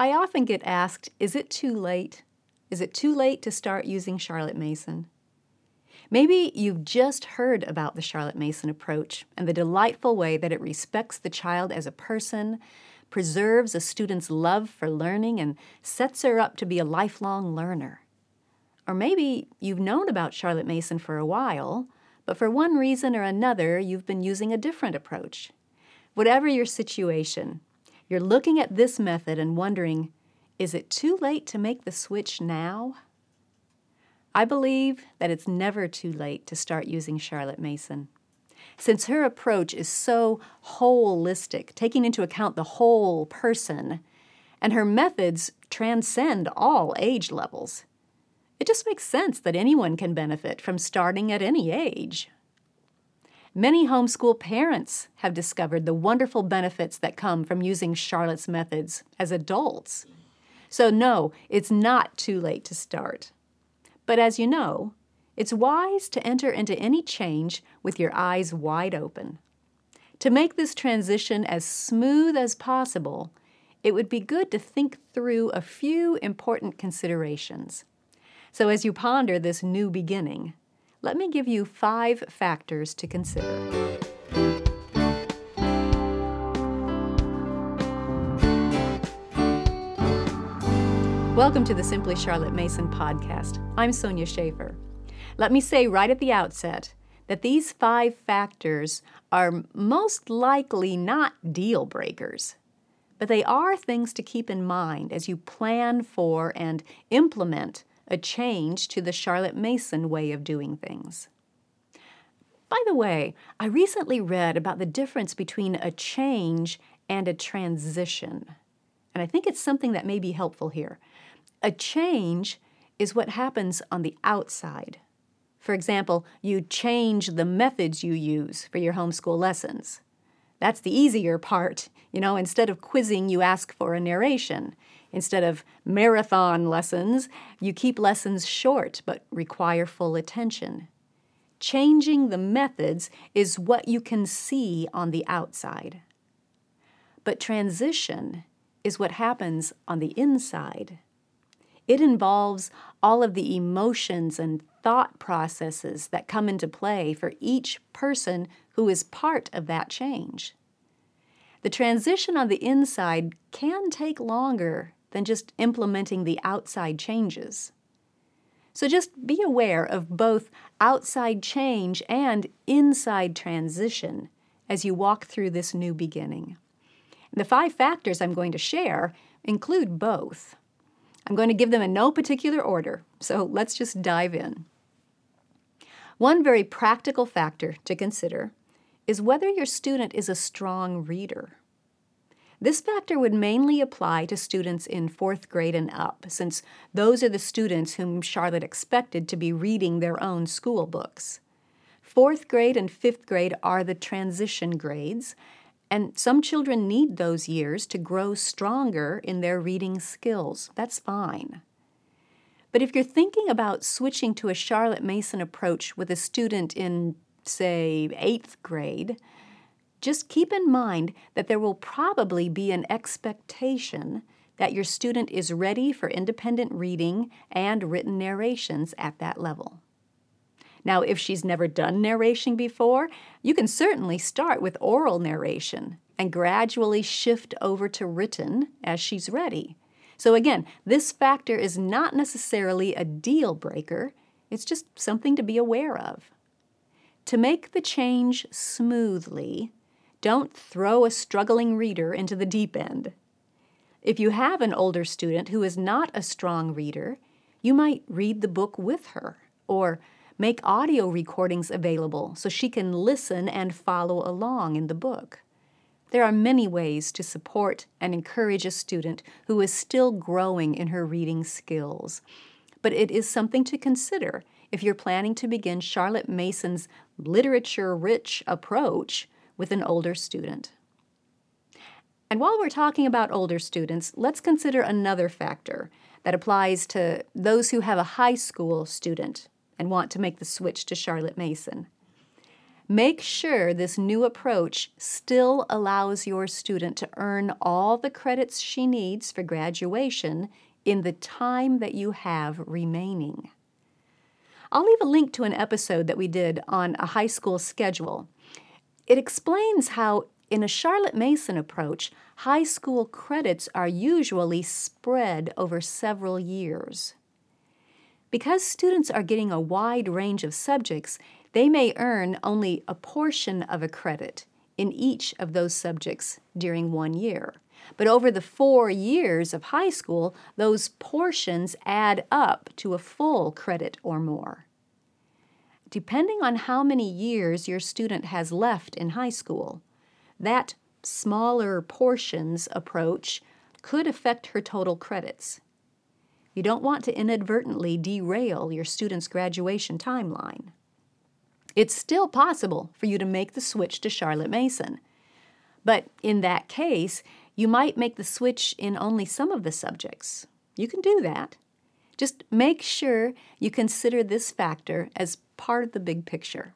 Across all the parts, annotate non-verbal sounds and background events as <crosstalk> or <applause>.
I often get asked, is it too late? Is it too late to start using Charlotte Mason? Maybe you've just heard about the Charlotte Mason approach and the delightful way that it respects the child as a person, preserves a student's love for learning, and sets her up to be a lifelong learner. Or maybe you've known about Charlotte Mason for a while, but for one reason or another, you've been using a different approach. Whatever your situation, you're looking at this method and wondering is it too late to make the switch now? I believe that it's never too late to start using Charlotte Mason. Since her approach is so holistic, taking into account the whole person, and her methods transcend all age levels, it just makes sense that anyone can benefit from starting at any age. Many homeschool parents have discovered the wonderful benefits that come from using Charlotte's methods as adults. So, no, it's not too late to start. But as you know, it's wise to enter into any change with your eyes wide open. To make this transition as smooth as possible, it would be good to think through a few important considerations. So, as you ponder this new beginning, let me give you five factors to consider. Welcome to the Simply Charlotte Mason podcast. I'm Sonya Shafer. Let me say right at the outset that these five factors are most likely not deal breakers, but they are things to keep in mind as you plan for and implement a change to the Charlotte Mason way of doing things. By the way, I recently read about the difference between a change and a transition, and I think it's something that may be helpful here. A change is what happens on the outside. For example, you change the methods you use for your homeschool lessons. That's the easier part. You know, instead of quizzing, you ask for a narration. Instead of marathon lessons, you keep lessons short but require full attention. Changing the methods is what you can see on the outside. But transition is what happens on the inside. It involves all of the emotions and thought processes that come into play for each person who is part of that change. The transition on the inside can take longer than just implementing the outside changes. So just be aware of both outside change and inside transition as you walk through this new beginning. The five factors I'm going to share include both. I'm going to give them in no particular order, so let's just dive in. One very practical factor to consider is whether your student is a strong reader. This factor would mainly apply to students in fourth grade and up, since those are the students whom Charlotte expected to be reading their own school books. Fourth grade and fifth grade are the transition grades, and some children need those years to grow stronger in their reading skills. That's fine. But if you're thinking about switching to a Charlotte Mason approach with a student in, say, eighth grade, just keep in mind that there will probably be an expectation that your student is ready for independent reading and written narrations at that level. Now, if she's never done narration before, you can certainly start with oral narration and gradually shift over to written as she's ready. So, again, this factor is not necessarily a deal breaker, it's just something to be aware of. To make the change smoothly, don't throw a struggling reader into the deep end. If you have an older student who is not a strong reader, you might read the book with her or make audio recordings available so she can listen and follow along in the book. There are many ways to support and encourage a student who is still growing in her reading skills, but it is something to consider if you're planning to begin Charlotte Mason's literature rich approach with an older student. And while we're talking about older students, let's consider another factor that applies to those who have a high school student and want to make the switch to Charlotte Mason. Make sure this new approach still allows your student to earn all the credits she needs for graduation in the time that you have remaining. I'll leave a link to an episode that we did on a high school schedule. It explains how, in a Charlotte Mason approach, high school credits are usually spread over several years. Because students are getting a wide range of subjects, they may earn only a portion of a credit in each of those subjects during one year. But over the four years of high school, those portions add up to a full credit or more. Depending on how many years your student has left in high school, that smaller portions approach could affect her total credits. You don't want to inadvertently derail your student's graduation timeline. It's still possible for you to make the switch to Charlotte Mason. But in that case, you might make the switch in only some of the subjects. You can do that. Just make sure you consider this factor as part of the big picture.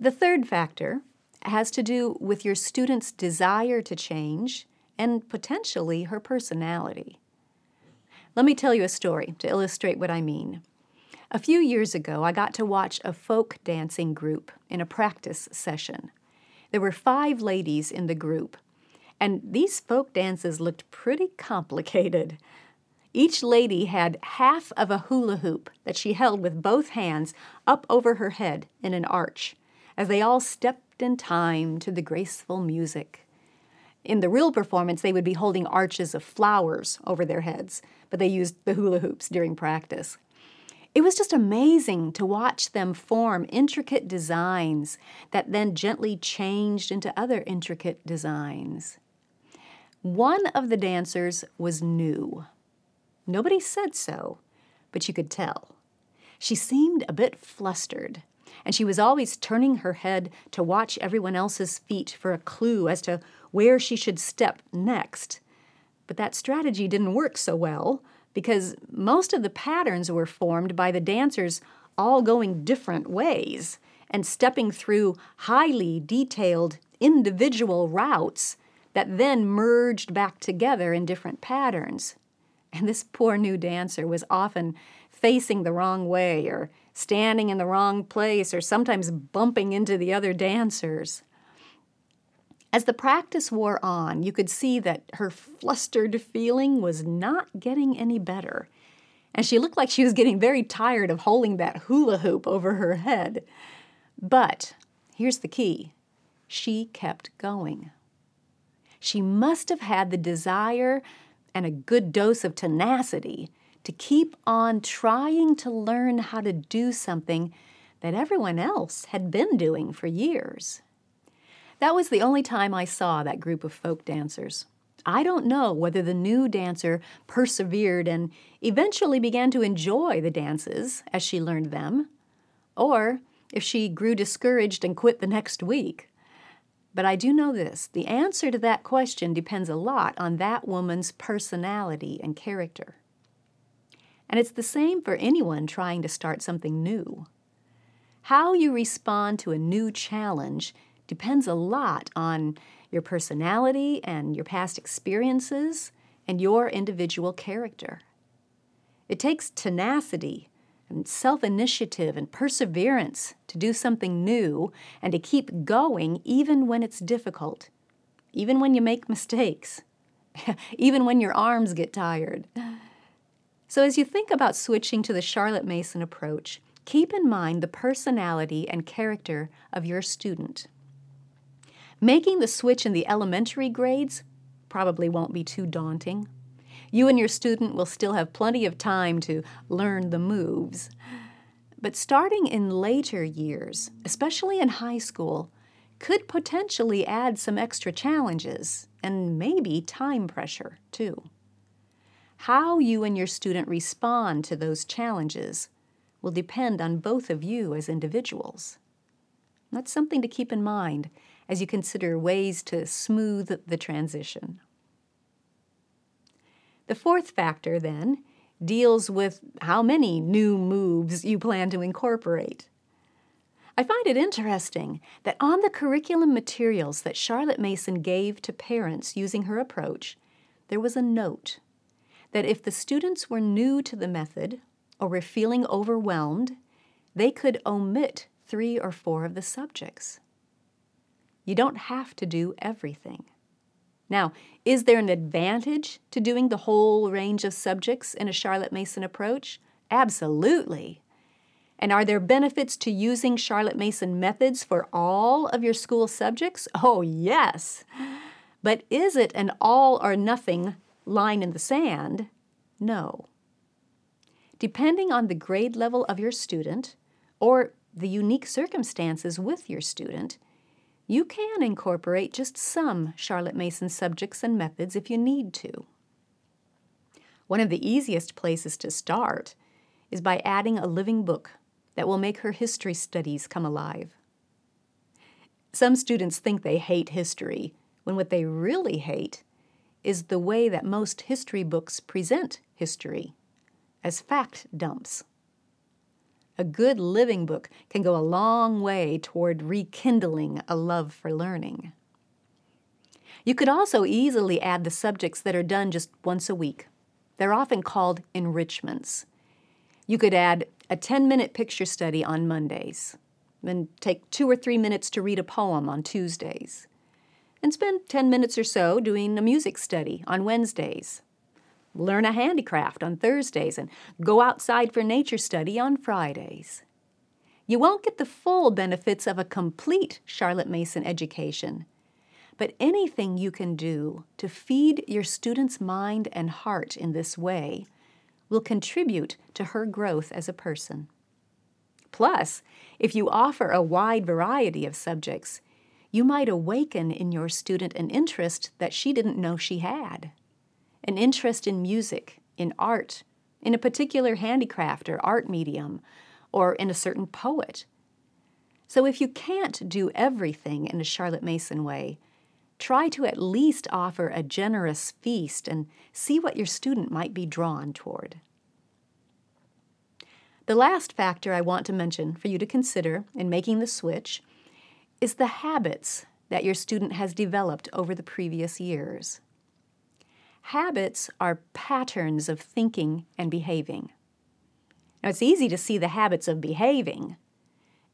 The third factor has to do with your student's desire to change and potentially her personality. Let me tell you a story to illustrate what I mean. A few years ago, I got to watch a folk dancing group in a practice session. There were five ladies in the group, and these folk dances looked pretty complicated. Each lady had half of a hula hoop that she held with both hands up over her head in an arch, as they all stepped in time to the graceful music. In the real performance, they would be holding arches of flowers over their heads, but they used the hula hoops during practice. It was just amazing to watch them form intricate designs that then gently changed into other intricate designs. One of the dancers was new. Nobody said so, but you could tell. She seemed a bit flustered, and she was always turning her head to watch everyone else's feet for a clue as to where she should step next. But that strategy didn't work so well because most of the patterns were formed by the dancers all going different ways and stepping through highly detailed individual routes that then merged back together in different patterns. And this poor new dancer was often facing the wrong way or standing in the wrong place or sometimes bumping into the other dancers. As the practice wore on, you could see that her flustered feeling was not getting any better, and she looked like she was getting very tired of holding that hula hoop over her head. But here's the key she kept going. She must have had the desire and a good dose of tenacity to keep on trying to learn how to do something that everyone else had been doing for years. That was the only time I saw that group of folk dancers. I don't know whether the new dancer persevered and eventually began to enjoy the dances as she learned them, or if she grew discouraged and quit the next week. But I do know this the answer to that question depends a lot on that woman's personality and character. And it's the same for anyone trying to start something new. How you respond to a new challenge depends a lot on your personality and your past experiences and your individual character. It takes tenacity and self initiative and perseverance to do something new and to keep going even when it's difficult, even when you make mistakes, <laughs> even when your arms get tired. So, as you think about switching to the Charlotte Mason approach, keep in mind the personality and character of your student. Making the switch in the elementary grades probably won't be too daunting. You and your student will still have plenty of time to learn the moves. But starting in later years, especially in high school, could potentially add some extra challenges and maybe time pressure too. How you and your student respond to those challenges will depend on both of you as individuals. That's something to keep in mind as you consider ways to smooth the transition. The fourth factor, then, deals with how many new moves you plan to incorporate. I find it interesting that on the curriculum materials that Charlotte Mason gave to parents using her approach, there was a note that if the students were new to the method or were feeling overwhelmed, they could omit three or four of the subjects. You don't have to do everything. Now, is there an advantage to doing the whole range of subjects in a Charlotte Mason approach? Absolutely. And are there benefits to using Charlotte Mason methods for all of your school subjects? Oh, yes. But is it an all or nothing line in the sand? No. Depending on the grade level of your student or the unique circumstances with your student, you can incorporate just some Charlotte Mason subjects and methods if you need to. One of the easiest places to start is by adding a living book that will make her history studies come alive. Some students think they hate history, when what they really hate is the way that most history books present history as fact dumps. A good living book can go a long way toward rekindling a love for learning. You could also easily add the subjects that are done just once a week. They're often called enrichments. You could add a 10 minute picture study on Mondays, then take two or three minutes to read a poem on Tuesdays, and spend 10 minutes or so doing a music study on Wednesdays. Learn a handicraft on Thursdays and go outside for nature study on Fridays. You won't get the full benefits of a complete Charlotte Mason education, but anything you can do to feed your student's mind and heart in this way will contribute to her growth as a person. Plus, if you offer a wide variety of subjects, you might awaken in your student an interest that she didn't know she had. An interest in music, in art, in a particular handicraft or art medium, or in a certain poet. So if you can't do everything in a Charlotte Mason way, try to at least offer a generous feast and see what your student might be drawn toward. The last factor I want to mention for you to consider in making the switch is the habits that your student has developed over the previous years. Habits are patterns of thinking and behaving. Now, it's easy to see the habits of behaving.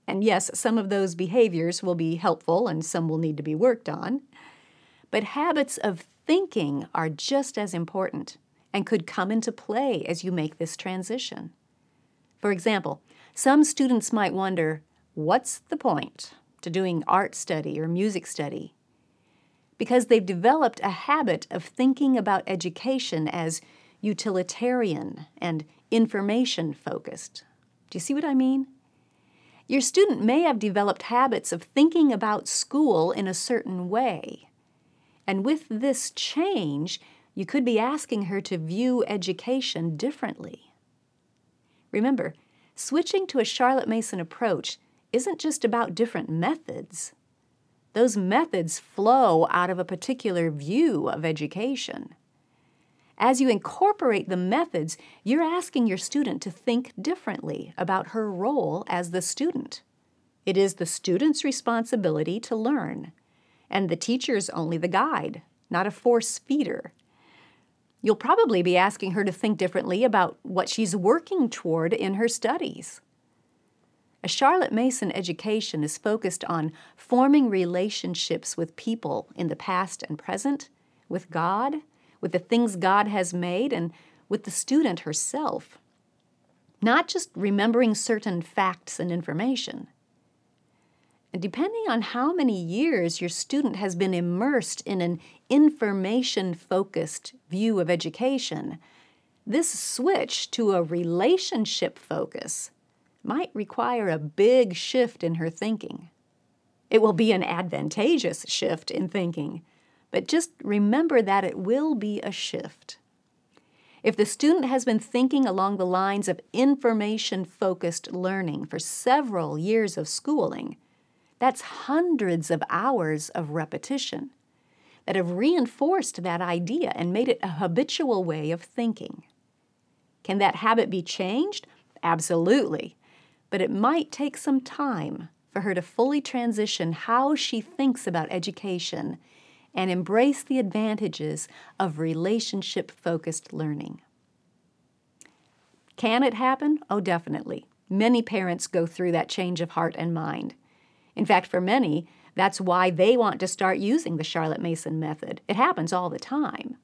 And yes, some of those behaviors will be helpful and some will need to be worked on. But habits of thinking are just as important and could come into play as you make this transition. For example, some students might wonder what's the point to doing art study or music study? Because they've developed a habit of thinking about education as utilitarian and information focused. Do you see what I mean? Your student may have developed habits of thinking about school in a certain way. And with this change, you could be asking her to view education differently. Remember, switching to a Charlotte Mason approach isn't just about different methods. Those methods flow out of a particular view of education. As you incorporate the methods, you're asking your student to think differently about her role as the student. It is the student's responsibility to learn and the teacher's only the guide, not a force feeder. You'll probably be asking her to think differently about what she's working toward in her studies. A Charlotte Mason education is focused on forming relationships with people in the past and present, with God, with the things God has made, and with the student herself. Not just remembering certain facts and information. And depending on how many years your student has been immersed in an information focused view of education, this switch to a relationship focus might require a big shift in her thinking. It will be an advantageous shift in thinking, but just remember that it will be a shift. If the student has been thinking along the lines of information focused learning for several years of schooling, that's hundreds of hours of repetition that have reinforced that idea and made it a habitual way of thinking. Can that habit be changed? Absolutely. But it might take some time for her to fully transition how she thinks about education and embrace the advantages of relationship focused learning. Can it happen? Oh, definitely. Many parents go through that change of heart and mind. In fact, for many, that's why they want to start using the Charlotte Mason method. It happens all the time.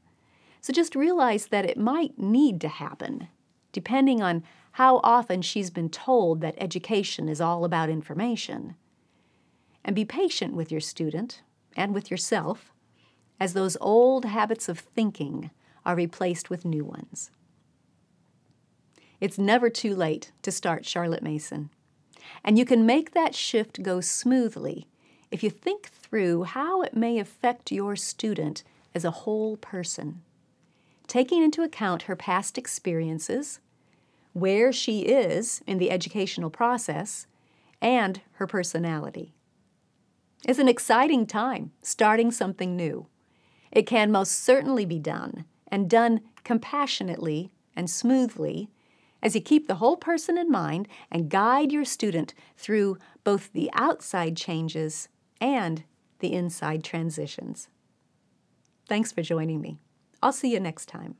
So just realize that it might need to happen, depending on how often she's been told that education is all about information. And be patient with your student and with yourself as those old habits of thinking are replaced with new ones. It's never too late to start Charlotte Mason. And you can make that shift go smoothly if you think through how it may affect your student as a whole person, taking into account her past experiences, where she is in the educational process, and her personality. It's an exciting time starting something new. It can most certainly be done, and done compassionately and smoothly as you keep the whole person in mind and guide your student through both the outside changes and the inside transitions. Thanks for joining me. I'll see you next time.